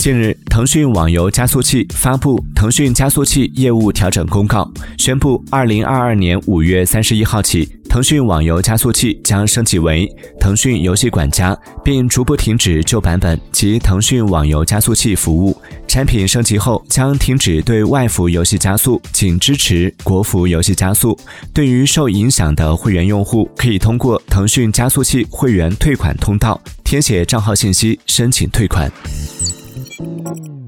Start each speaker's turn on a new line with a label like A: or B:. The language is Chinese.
A: 近日，腾讯网游加速器发布《腾讯加速器业务调整公告》，宣布，二零二二年五月三十一号起，腾讯网游加速器将升级为腾讯游戏管家，并逐步停止旧版本及腾讯网游加速器服务。产品升级后将停止对外服游戏加速，仅支持国服游戏加速。对于受影响的会员用户，可以通过腾讯加速器会员退款通道填写账号信息申请退款。Música